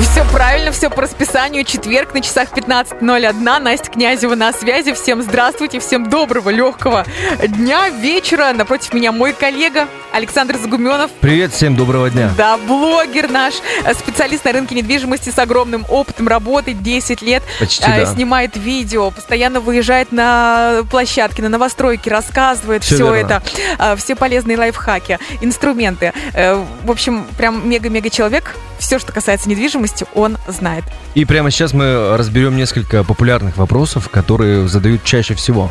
Все правильно, все по расписанию. Четверг на часах 15.01. Настя Князева на связи. Всем здравствуйте, всем доброго, легкого дня, вечера. Напротив меня мой коллега Александр Загуменов. Привет, всем доброго дня. Да, блогер наш, э, специалист на рынке недвижимости с огромным опытом работы, 10 лет. Почти, э, да. Снимает видео, постоянно выезжает на площадки, на новостройки, рассказывает все верно. это. э, Все полезные лайфхаки, инструменты. В общем, прям мега-мега человек. Все, что касается недвижимости, он знает. И прямо сейчас мы разберем несколько популярных вопросов, которые задают чаще всего.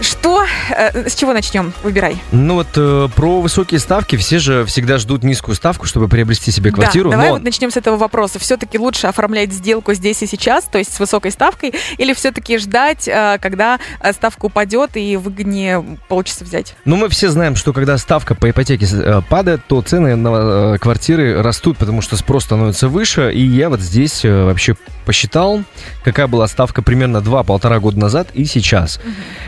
Что? э, С чего начнем? Выбирай. Ну вот э, про высокие ставки все же всегда ждут низкую ставку, чтобы приобрести себе квартиру. Да, давай но вот начнем с этого вопроса. Все-таки лучше оформлять сделку здесь и сейчас, то есть с высокой ставкой, или все-таки ждать, э, когда э, ставка упадет и выгоднее получится взять? Но мы все знаем, что когда ставка по ипотеке э, падает, то цены на квартиры растут, потому что спрос становится выше. И я вот здесь вообще посчитал, какая была ставка примерно 2-1,5 года назад и сейчас.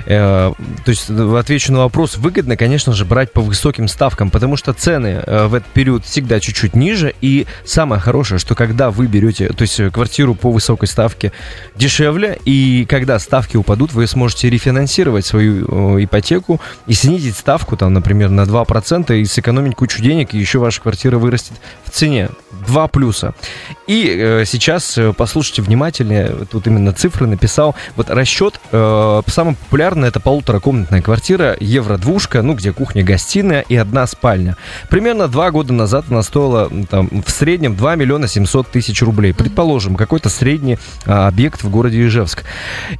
Э, То есть э, отвечу на вопрос, выгодно, конечно же, брать по высоким ставкам, потому что цены э, в этот период всегда чуть-чуть ниже. И самое хорошее, что когда вы берете, то есть э, квартиру по высокой ставке дешевле, и когда ставки упадут, вы сможете рефинансировать свою э, ипотеку и снизить ставку, там, например, на 2% и сэкономить кучу денег, и еще ваша квартира вырастет в цене. Два плюса. И э, сейчас э, послушайте внимательнее, тут именно цифры написал. Вот расчет, э, самый популярный это полуторакомнатная квартира, евро-двушка, ну где кухня-гостиная и одна спальня. Примерно два года назад она стоила там, в среднем 2 миллиона 700 тысяч рублей. Предположим, какой-то средний а, объект в городе Ижевск.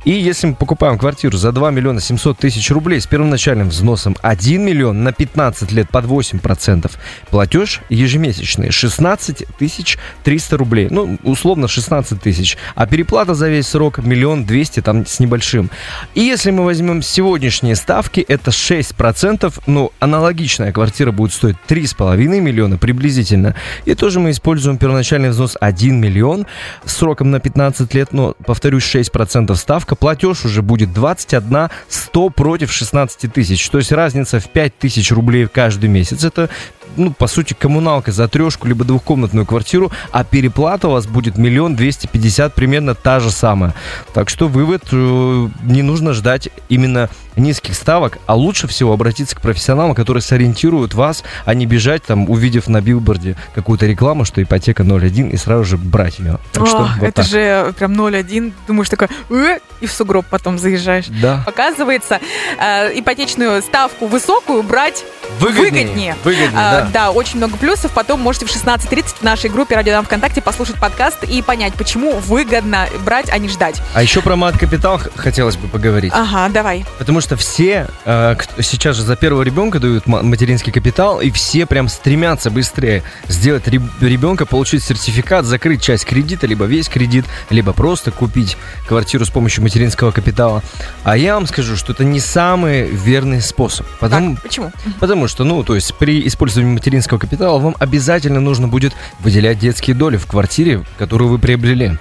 И если мы покупаем квартиру за 2 миллиона 700 тысяч рублей с первоначальным взносом 1 миллион на 15 лет под 8%, платеж ежемесячный 16 тысяч 300 рублей. Ну, условно 16 тысяч. А переплата за весь срок миллион 200 там с небольшим. И если мы возьмем сегодняшние ставки, это 6%. Ну, аналогичная квартира будет стоить 3,5 миллиона приблизительно. И тоже мы используем первоначальный взнос 1 миллион сроком на 15 лет. Но, повторюсь, 6% ставка. Платеж уже будет 21 100 против 16 тысяч. То есть разница в 5 тысяч рублей каждый месяц. Это ну, по сути, коммуналка за трешку, либо двухкомнатную квартиру, а переплата у вас будет миллион двести пятьдесят, примерно та же самая. Так что вывод, э, не нужно ждать именно низких ставок, а лучше всего обратиться к профессионалам, которые сориентируют вас, а не бежать там, увидев на билборде какую-то рекламу, что ипотека 0,1, и сразу же брать ее. Так что Ох, вот это так. же прям 0,1. Думаешь такой, «Э», и в сугроб потом заезжаешь. Да. Оказывается, э, ипотечную ставку высокую брать Выгоднее. выгоднее. Выгоднее, А, да. да, очень много плюсов. Потом можете в 16.30 в нашей группе Радио Дам ВКонтакте послушать подкаст и понять, почему выгодно брать, а не ждать. А еще про мат-капитал хотелось бы поговорить. Ага, давай. Потому что все э, сейчас же за первого ребенка дают ма- материнский капитал, и все прям стремятся быстрее сделать реб- ребенка, получить сертификат, закрыть часть кредита, либо весь кредит, либо просто купить квартиру с помощью материнского капитала. А я вам скажу, что это не самый верный способ. Потому, Так, почему? Потому что, ну, то есть при использовании материнского капитала вам обязательно нужно будет выделять детские доли в квартире, которую вы приобрели.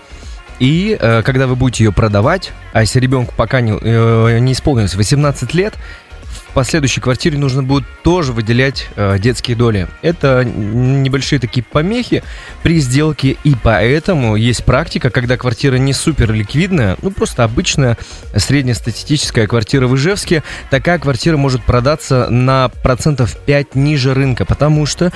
И э, когда вы будете ее продавать, а если ребенку пока не, э, не исполнилось 18 лет, последующей квартире нужно будет тоже выделять э, детские доли. Это небольшие такие помехи при сделке, и поэтому есть практика, когда квартира не супер ликвидная, ну просто обычная среднестатистическая квартира в Ижевске, такая квартира может продаться на процентов 5 ниже рынка, потому что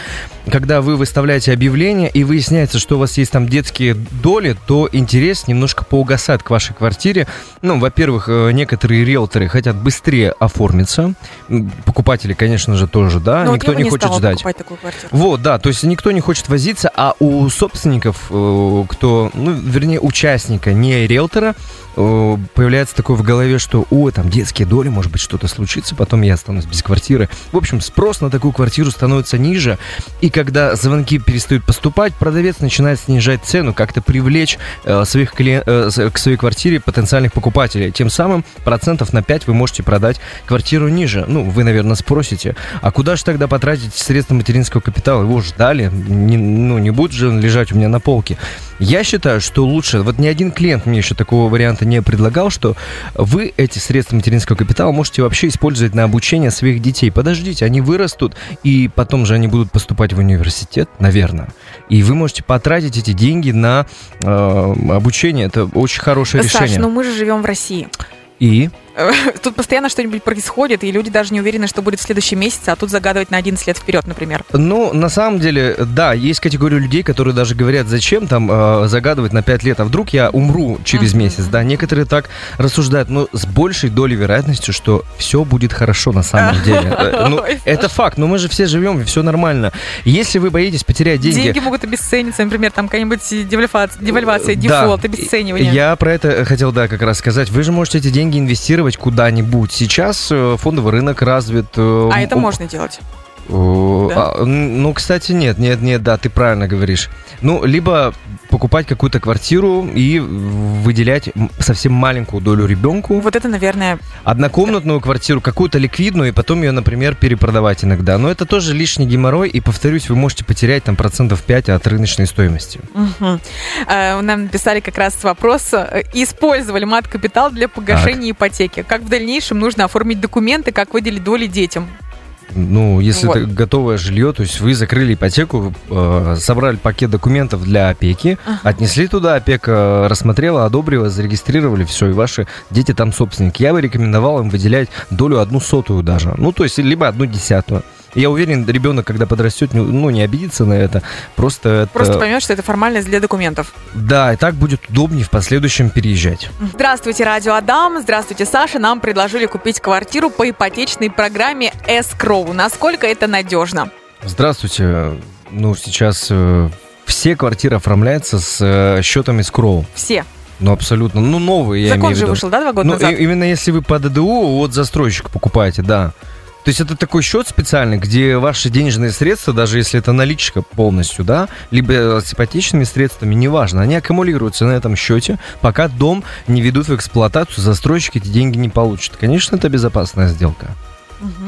когда вы выставляете объявление и выясняется, что у вас есть там детские доли, то интерес немножко поугасает к вашей квартире. Ну, во-первых, э, некоторые риэлторы хотят быстрее оформиться. М, Покупатели, конечно же, тоже, да. Ну, вот Никто бы не хочет ждать. такую квартиру. Вот, да, то есть никто не хочет возиться, а у собственников, э, кто, ну, вернее, участника, не риэлтора, э, появляется такое в голове, что, о, там детские доли, может быть, что-то случится, потом я останусь без квартиры. В общем, спрос на такую квартиру становится ниже, и когда звонки перестают поступать, продавец начинает снижать цену, как-то привлечь э, своих клиен- э, с- к своей квартире потенциальных покупателей. Тем самым процентов на 5 вы можете продать квартиру ниже. Же, ну, вы, наверное, спросите, а куда же тогда потратить средства материнского капитала? Его ждали, не, ну, не будет же он лежать у меня на полке. Я считаю, что лучше, вот ни один клиент мне еще такого варианта не предлагал, что вы эти средства материнского капитала можете вообще использовать на обучение своих детей. Подождите, они вырастут, и потом же они будут поступать в университет, наверное. И вы можете потратить эти деньги на э, обучение. Это очень хорошее Саш, решение. ну мы же живем в России. И Тут постоянно что-нибудь происходит, и люди даже не уверены, что будет в следующем месяце, а тут загадывать на 11 лет вперед, например. Ну, на самом деле, да, есть категория людей, которые даже говорят, зачем там э, загадывать на 5 лет, а вдруг я умру через месяц, да. Некоторые так рассуждают, но с большей долей вероятностью, что все будет хорошо на самом деле. Э, Ну, это факт, но мы же все живем, и все нормально. Если вы боитесь потерять Деньги, деньги... могут обесцениться, например, там какая-нибудь девальвация, девальвация Да. дефолт, обесценивание. Я про это хотел, да, как раз сказать. Вы же можете эти деньги инвестировать куда-нибудь. Сейчас э, фондовый рынок развит. э, А это можно делать. О, Да? а, ну, кстати, нет, нет, нет, да, ты правильно говоришь. Ну, либо покупать какую-то квартиру и выделять совсем маленькую долю ребенку, Вот это, наверное, однокомнатную квартиру, какую-то ликвидную, и потом ее, например, перепродавать иногда. Но это тоже лишний геморрой, и, повторюсь, вы можете потерять там процентов 5 от рыночной стоимости. Э, Нам написали как раз вопрос. э, Использовали мат-капитал для погашения ипотеки. Как в дальнейшем нужно оформить документы, как выделить доли детям? Ну, если Вот. это готовое жилье, то есть вы закрыли ипотеку, э, собрали пакет документов для опеки, Ага. отнесли туда, опека рассмотрела, одобрила, зарегистрировали, все, и ваши дети там собственники. Я бы рекомендовал им выделять долю одну сотую даже. Ну, то есть, либо одну десятую. Я уверен, ребенок, когда подрастет, ну, не обидится на это. Просто это... Просто поймешь, что это формальность для документов. Да, и так будет удобнее в последующем переезжать. Здравствуйте, Радио Адам. Здравствуйте, Саша. Нам предложили купить квартиру по ипотечной программе Escrow. Насколько это надежно? Здравствуйте. Ну, сейчас э, все квартиры оформляются с э, счетами скроу. Все. Ну, абсолютно. Ну, новые, я Закон имею в же виду. вышел, да, два года Ну, назад? и- именно если вы по ДДУ от застройщика покупаете, да. То есть это такой счет специальный, где ваши денежные средства, даже если это наличка полностью, да, либо с ипотечными средствами, неважно, они аккумулируются на этом счете, пока дом не ведут в эксплуатацию, застройщик эти деньги не получит. Конечно, это безопасная сделка.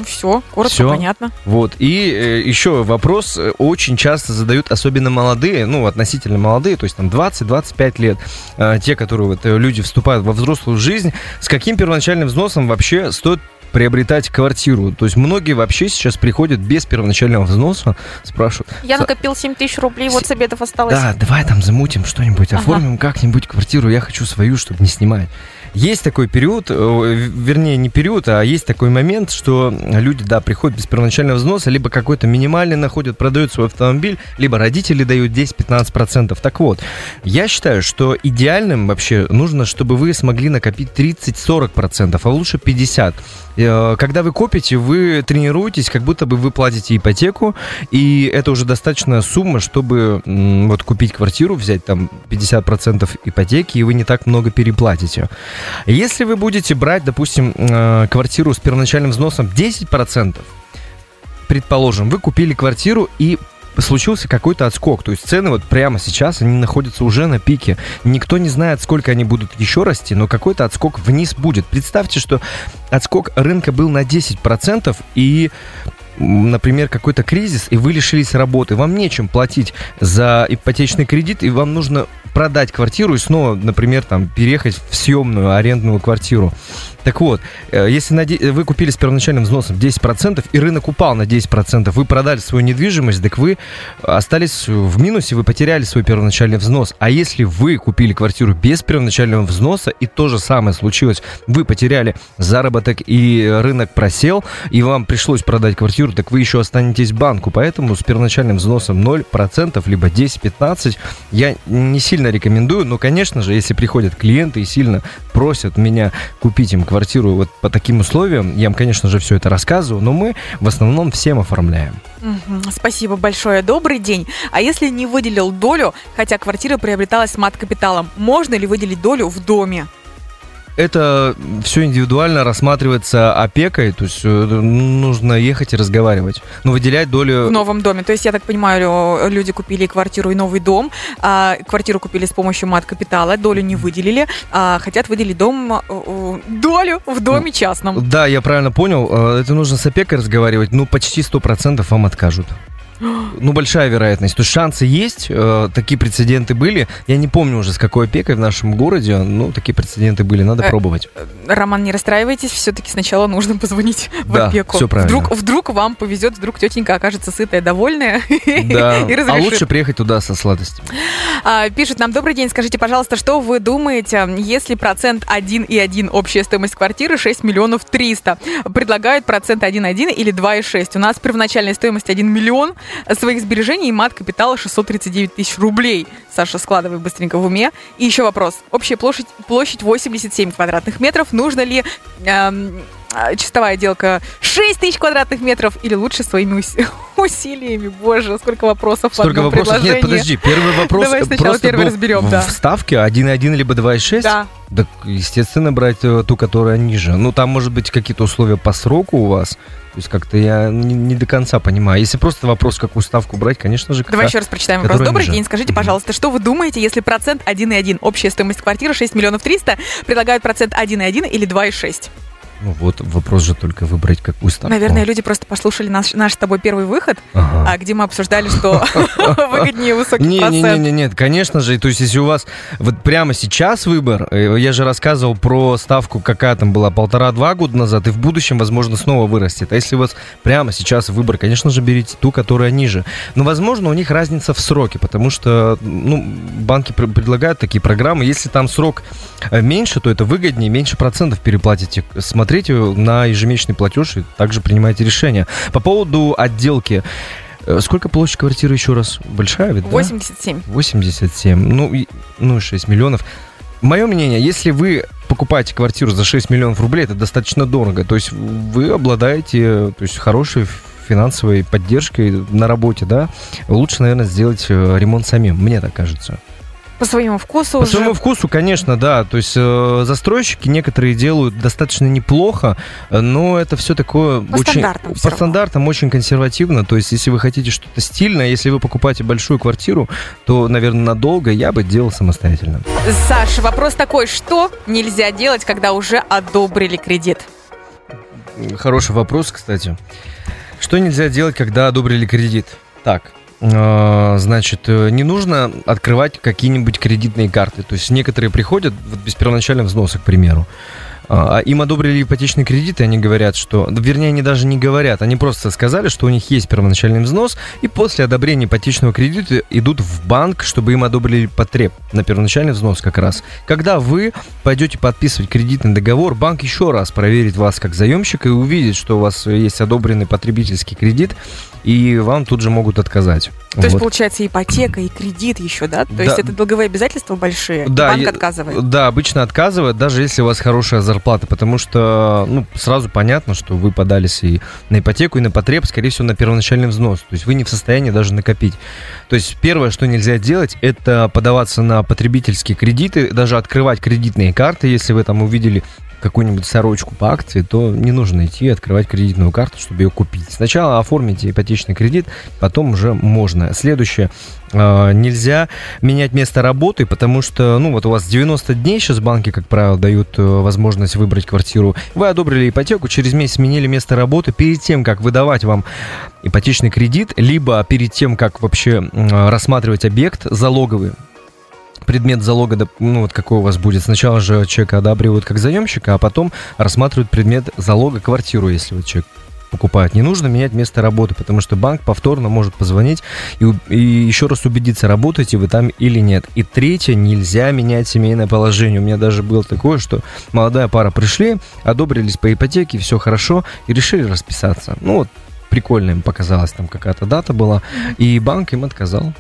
все, коротко, Всё. понятно. Вот. И э, еще вопрос э, очень часто задают, особенно молодые, ну, относительно молодые, то есть там 20-25 лет, э, те, которые вот, э, люди вступают во взрослую жизнь, с каким первоначальным взносом вообще стоит приобретать квартиру. То есть многие вообще сейчас приходят без первоначального взноса, спрашивают. Я накопил 7 тысяч рублей, вот с обедов осталось. Да, давай там замутим что-нибудь, Ага. оформим как-нибудь квартиру, я хочу свою, чтобы не снимать. Есть такой период, э, вернее, не период, а есть такой момент, что люди, да, приходят без первоначального взноса, либо какой-то минимальный находят, продают свой автомобиль, либо родители дают 10-15%. Так вот, я считаю, что идеальным вообще нужно, чтобы вы смогли накопить 30-40%, а лучше 50%. Э, Когда вы копите, вы тренируетесь, как будто бы вы платите ипотеку, и это уже достаточная сумма, чтобы вот купить квартиру, взять там 50% ипотеки, и вы не так много переплатите. Если вы будете брать, допустим, э, квартиру с первоначальным взносом 10%, предположим, вы купили квартиру и случился какой-то отскок. То есть цены вот прямо сейчас, они находятся уже на пике. Никто не знает, сколько они будут еще расти, но какой-то отскок вниз будет. Представьте, что отскок рынка был на 10%, и например, какой-то кризис, и вы лишились работы, вам нечем платить за ипотечный кредит, и вам нужно продать квартиру и снова, например, там, переехать в съемную арендную квартиру. Так вот, э, если вы купили с первоначальным взносом 10%, и рынок упал на 10%, вы продали свою недвижимость, так вы остались в минусе, вы потеряли свой первоначальный взнос. А если вы купили квартиру без первоначального взноса, и то же самое случилось, вы потеряли заработок, и рынок просел, и вам пришлось продать квартиру, так вы еще останетесь банку. Поэтому с первоначальным взносом 0%, либо 10-15, я не сильно рекомендую, но, конечно же, если приходят клиенты и сильно просят меня купить им квартиру вот по таким условиям, я им, конечно же, все это рассказываю, но мы в основном всем оформляем. Спасибо большое. Добрый день. А если не выделил долю, хотя квартира приобреталась мат-капиталом, можно ли выделить долю в доме? Это все индивидуально рассматривается опекой, то есть э, нужно ехать и разговаривать. Но выделять долю... В новом доме. То есть, я так понимаю, люди купили квартиру и новый дом, а квартиру купили с помощью мат-капитала, долю не выделили, а хотят выделить дом, э, долю в доме частном. Да, я правильно понял. Э, это нужно с опекой разговаривать. Ну, почти 100% вам откажут. Ну, большая вероятность. То есть шансы есть, э, такие прецеденты были. Я не помню уже, с какой опекой в нашем городе, но такие прецеденты были, надо э, пробовать. Э, Роман, не расстраивайтесь, все-таки сначала нужно позвонить в да, опеку. все правильно. Вдруг, вдруг вам повезет, вдруг тетенька окажется сытая, довольная да. и разрешит. А лучше приехать туда со сладостями. А, пишет нам, добрый день, скажите, пожалуйста, что вы думаете, если процент 1,1 общая стоимость квартиры 6 миллионов 300, предлагают процент 1,1 или 2,6? У нас первоначальная стоимость 1 миллион, своих сбережений и мат капитала 639 тысяч рублей. Саша, складывай быстренько в уме. И еще вопрос. Общая площадь, площадь 87 квадратных метров. Нужно ли эм, чистовая отделка 6 тысяч квадратных метров или лучше своими усилиями? Боже, сколько вопросов Столько в вопросов. Нет, подожди, первый вопрос. Давай сначала первый разберем, да. В ставке 1,1 либо 2,6? Да. Так, естественно, брать э, ту, которая ниже. Ну, там, может быть, какие-то условия по сроку у вас. То есть как-то я не, не до конца понимаю. Если просто вопрос, какую ставку брать, конечно же, Давай еще раз прочитаем вопрос. Добрый ниже. день. Скажите, пожалуйста, что вы думаете, если процент 1,1, общая стоимость квартиры 6 миллионов 300, предлагают процент 1,1 или 2,6? Ну вот, вопрос же только выбрать какую ставку. Наверное, люди просто послушали наш, наш с тобой первый выход, ага. а где мы обсуждали, что выгоднее высокий не, процент. Не, не, не, нет, конечно же. То есть, если у вас вот прямо сейчас выбор, э, я же рассказывал про ставку, какая там была полтора-два года назад, и в будущем, возможно, снова вырастет. А если у вас прямо сейчас выбор, конечно же, берите ту, которая ниже. Но, возможно, у них разница в сроке, потому что ну, банки предлагают такие программы. Если там срок э, меньше, то это выгоднее, меньше процентов переплатите. Смотрите смотрите на ежемесячный платеж и также принимайте решение. По поводу отделки. Э, сколько площадь квартиры еще раз? Большая ведь, 87. Да? 87. Ну, и, ну, 6 миллионов. Мое мнение, если вы покупаете квартиру за 6 миллионов рублей, это достаточно дорого. То есть вы обладаете то есть, хорошей финансовой поддержкой на работе, да, лучше, наверное, сделать э, ремонт самим, мне так кажется. По своему вкусу По уже. своему вкусу, конечно, да. То есть э, застройщики некоторые делают достаточно неплохо, но это все такое по очень... Стандартам по стандартам очень консервативно. То есть если вы хотите что-то стильное, если вы покупаете большую квартиру, то, наверное, надолго я бы делал самостоятельно. Саша, вопрос такой, что нельзя делать, когда уже одобрили кредит? Хороший вопрос, кстати. Что нельзя делать, когда одобрили кредит? Так, значит, э, не нужно открывать какие-нибудь кредитные карты. То есть некоторые приходят вот без первоначального взноса, к примеру. А, а им одобрили ипотечный кредит, и они говорят, что... Вернее, они даже не говорят, они просто сказали, что у них есть первоначальный взнос, и после одобрения ипотечного кредита идут в банк, чтобы им одобрили потреб на первоначальный взнос как раз. Когда вы пойдете подписывать кредитный договор, банк еще раз проверит вас как заемщика и увидит, что у вас есть одобренный потребительский кредит, и вам тут же могут отказать. То вот. есть, получается, ипотека и кредит еще, да? То да. есть это долговые обязательства большие, да, банк отказывает? Да, обычно отказывает, даже если у вас хорошая зарплата, потому что, ну, сразу понятно, что вы подались и на ипотеку, и на потреб, скорее всего, на первоначальный взнос. То есть вы не в состоянии даже накопить. То есть первое, что нельзя делать, это подаваться на потребительские кредиты, даже открывать кредитные карты, если вы там увидели какую-нибудь сорочку по акции, то не нужно идти открывать кредитную карту, чтобы ее купить. Сначала оформите ипотечный кредит, потом уже можно. Следующее. А, нельзя менять место работы, потому что, ну, вот у вас 90 дней сейчас банки, как правило, дают э, возможность выбрать квартиру. Вы одобрили ипотеку, через месяц сменили место работы. Перед тем, как выдавать вам ипотечный кредит, либо перед тем, как вообще рассматривать объект залоговый, предмет залога, ну вот какой у вас будет. Сначала же человека одабривают как заемщика, а потом рассматривают предмет залога квартиру, если вот человек покупает. Не нужно менять место работы, потому что банк повторно может позвонить и, и еще раз убедиться, работаете вы там или нет. И третье, нельзя менять семейное положение. У меня даже было такое, что молодая пара пришли, одобрились по ипотеке, все хорошо, и решили расписаться. Ну вот, прикольно им показалось, там какая-то дата была, и банк им отказал.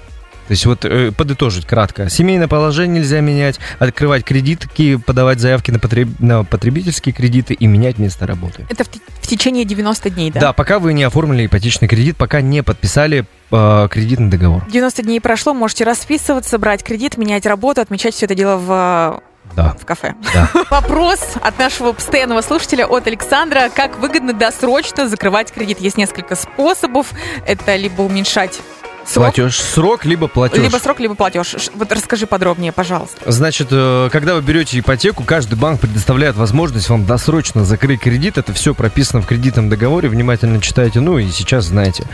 То есть вот э, подытожить кратко. Семейное положение нельзя менять, открывать кредитки, подавать заявки на, потреб... на потребительские кредиты и менять место работы. Это в, в течение 90 дней, да? Да, пока вы не оформили ипотечный кредит, пока не подписали э, кредитный договор. 90 дней прошло, можете расписываться, брать кредит, менять работу, отмечать все это дело в Да. в кафе. Да. Вопрос от нашего постоянного слушателя, от Александра. Как выгодно досрочно закрывать кредит? Есть несколько способов. Это либо уменьшать срок, Платеж срок, либо платеж. либо срок, либо платеж. Вот расскажи подробнее, пожалуйста. Значит, э, когда вы берете ипотеку, каждый банк предоставляет возможность вам досрочно закрыть кредит. Это все прописано в кредитном договоре. Внимательно читайте, ну и сейчас знаете.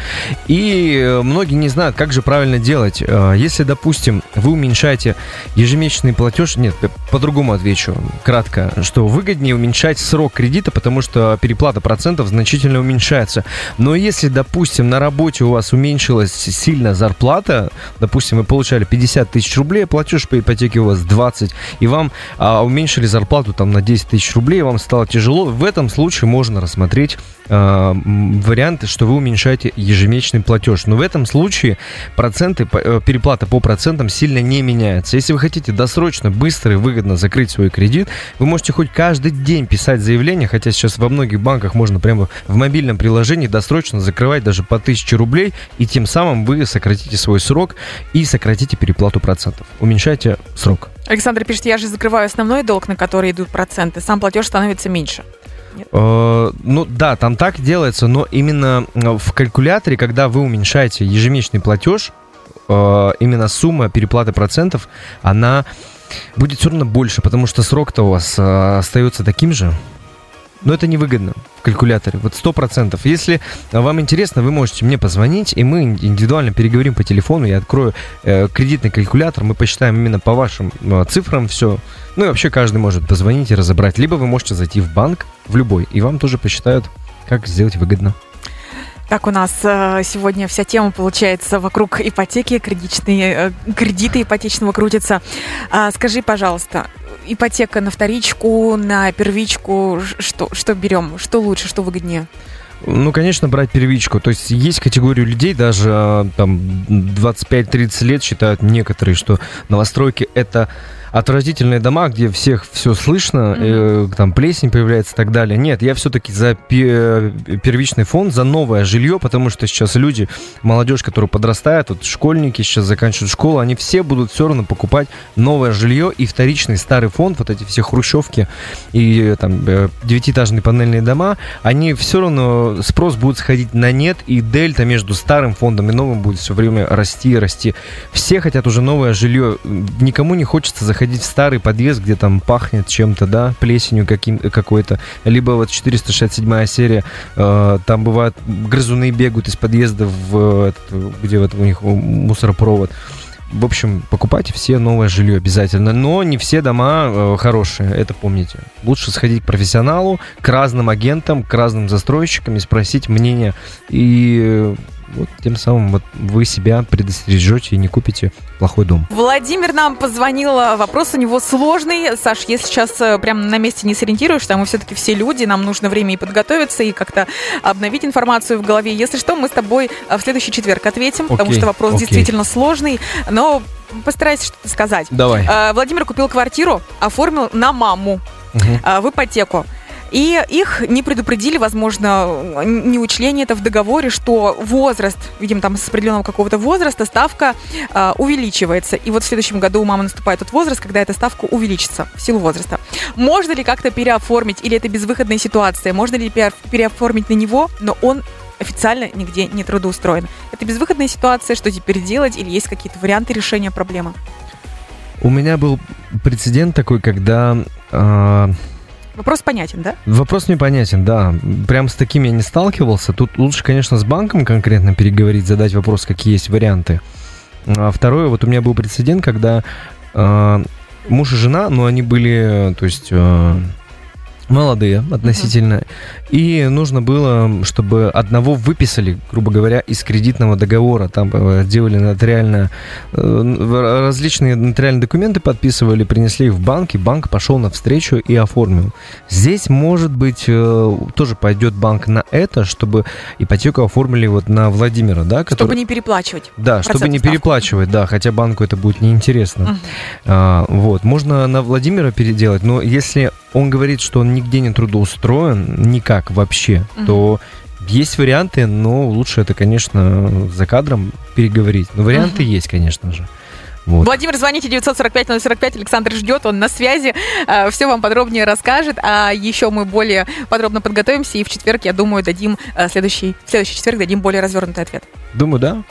И э, многие не знают, как же правильно делать. Э, Если, допустим, вы уменьшаете ежемесячный платеж, нет, по-другому отвечу, кратко, что выгоднее уменьшать срок кредита, потому что переплата процентов значительно уменьшается. Но если, допустим, на работе у вас уменьшилась сильно зарплата, допустим, вы получали 50 тысяч рублей, платеж по ипотеке у вас 20, и вам а, уменьшили зарплату там на 10 тысяч рублей, вам стало тяжело, в этом случае можно рассмотреть а, варианты, что вы уменьшаете ежемесячный платеж. Но в этом случае проценты, э, переплата по процентам сильно не меняется. Если вы хотите досрочно, быстро и выгодно закрыть свой кредит, вы можете хоть каждый день писать заявление, хотя сейчас во многих банках можно прямо в мобильном приложении досрочно закрывать даже по 1000 рублей, и тем самым вы сократите свой срок и сократите переплату процентов. Уменьшайте срок. Александр пишет, я же закрываю основной долг, на который идут проценты. Сам платеж становится меньше. Э, Ну да, там так делается, но именно э, в калькуляторе, когда вы уменьшаете ежемесячный платеж, э, именно сумма переплаты процентов, она будет все равно больше, потому что срок-то у вас остается таким же. Но это невыгодно в калькуляторе. Вот сто процентов. Если вам интересно, вы можете мне позвонить, и мы индивидуально переговорим по телефону. Я открою э, кредитный калькулятор, мы посчитаем именно по вашим э, цифрам все. Ну и вообще каждый может позвонить и разобрать. Либо вы можете зайти в банк, в любой, и вам тоже посчитают, как сделать выгодно. Так у нас э, сегодня вся тема получается вокруг ипотеки, кредитные, э, кредиты ипотечного крутятся. А, скажи, пожалуйста, ипотека на вторичку, на первичку, что, что берем? Что лучше, что выгоднее? Ну, конечно, брать первичку. То есть есть категорию людей, даже а, там 25-30 лет считают некоторые, что новостройки это отвратительные дома, где всех все слышно, э, там плесень появляется и так далее. Нет, я все-таки за пе- первичный фонд, за новое жилье, потому что сейчас люди, молодежь, которая подрастает, вот школьники сейчас заканчивают школу, они все будут все равно покупать новое жилье и вторичный старый фонд, вот эти все хрущевки и э, там э, девятиэтажные панельные дома, они все равно спрос будет сходить на нет, и дельта между старым фондом и новым будет все время расти и расти. Все хотят уже новое жилье. Никому не хочется заходить в старый подъезд, где там пахнет чем-то, да, плесенью каким, какой-то. Либо вот 467 серия, э, там бывают грызуны бегают из подъезда в этот, где вот у них мусоропровод. В общем, покупайте все новое жилье обязательно. Но не все дома э, хорошие, это помните. Лучше сходить к профессионалу, к разным агентам, к разным застройщикам и спросить мнение. И э, вот тем самым вот вы себя предостережете и не купите плохой дом. Владимир нам позвонил, вопрос у него сложный. Саш, если сейчас э, прям на месте не сориентируешься, мы все-таки все люди, нам нужно время и подготовиться, и как-то обновить информацию в голове. Если что, мы с тобой э, в следующий четверг ответим, потому Окей, что вопрос окей. действительно сложный, но постарайся что-то сказать. Давай. Э, Владимир купил квартиру, оформил на маму э, в ипотеку. И их не предупредили, возможно, не учли они это в договоре, что возраст, видимо, там с определенного какого-то возраста ставка э, увеличивается. И вот в следующем году у мамы наступает тот возраст, когда эта ставка увеличится в силу возраста. Можно ли как-то переоформить, или это безвыходная ситуация? Можно ли пере- переоформить на него, но он официально нигде не трудоустроен? Это безвыходная ситуация, что теперь делать, или есть какие-то варианты решения проблемы? У меня был прецедент такой, когда э, Вопрос понятен, да? Вопрос мне понятен, да. Прям с таким я не сталкивался. Тут лучше, конечно, с банком конкретно переговорить, задать вопрос, какие есть варианты. А второе, вот у меня был прецедент, когда э, муж и жена, но они были, то есть, э, молодые относительно, и нужно было, чтобы одного выписали, грубо говоря, из кредитного договора. Там э, делали нотариально, э, различные нотариальные документы подписывали, принесли их в банк, и банк пошел навстречу и оформил. Здесь, может быть, э, тоже пойдет банк на это, чтобы ипотеку оформили вот на Владимира, да, который... Чтобы не переплачивать. Да, чтобы не ставку. переплачивать, да, хотя банку это будет неинтересно. Мгм. А, вот, можно на Владимира переделать, но если он говорит, что он нигде не трудоустроен, никак вообще, Мгм. то есть варианты, но лучше это, конечно, за кадром переговорить. Но варианты Мгм. есть, конечно же. Вот. Владимир, звоните 945-045, Александр ждет, он на связи, э, все вам подробнее расскажет, а еще мы более подробно подготовимся, и в четверг, я думаю, дадим э, следующий, в следующий четверг дадим более развернутый ответ. Думаю, да.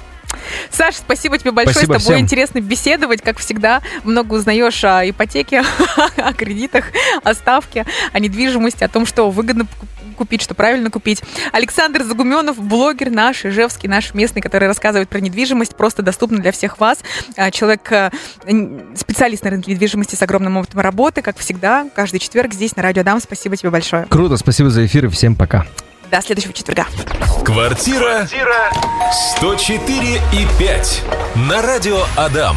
Саша, спасибо тебе большое. Спасибо С тобой всем. интересно беседовать, как всегда. Много узнаешь о ипотеке, о кредитах, о ставке, о недвижимости, о том, что выгодно ку- купить, что правильно купить. Александр Загуменов, блогер наш, ижевский, наш местный, который рассказывает про недвижимость, просто доступно для всех вас. А, Человек, э, специалист на рынке недвижимости с огромным опытом работы, как всегда, каждый четверг здесь на Радио Дам. Спасибо тебе большое. Круто, спасибо за эфир и всем пока. До следующего четверга. Квартира 104 и 5 на радио Адам.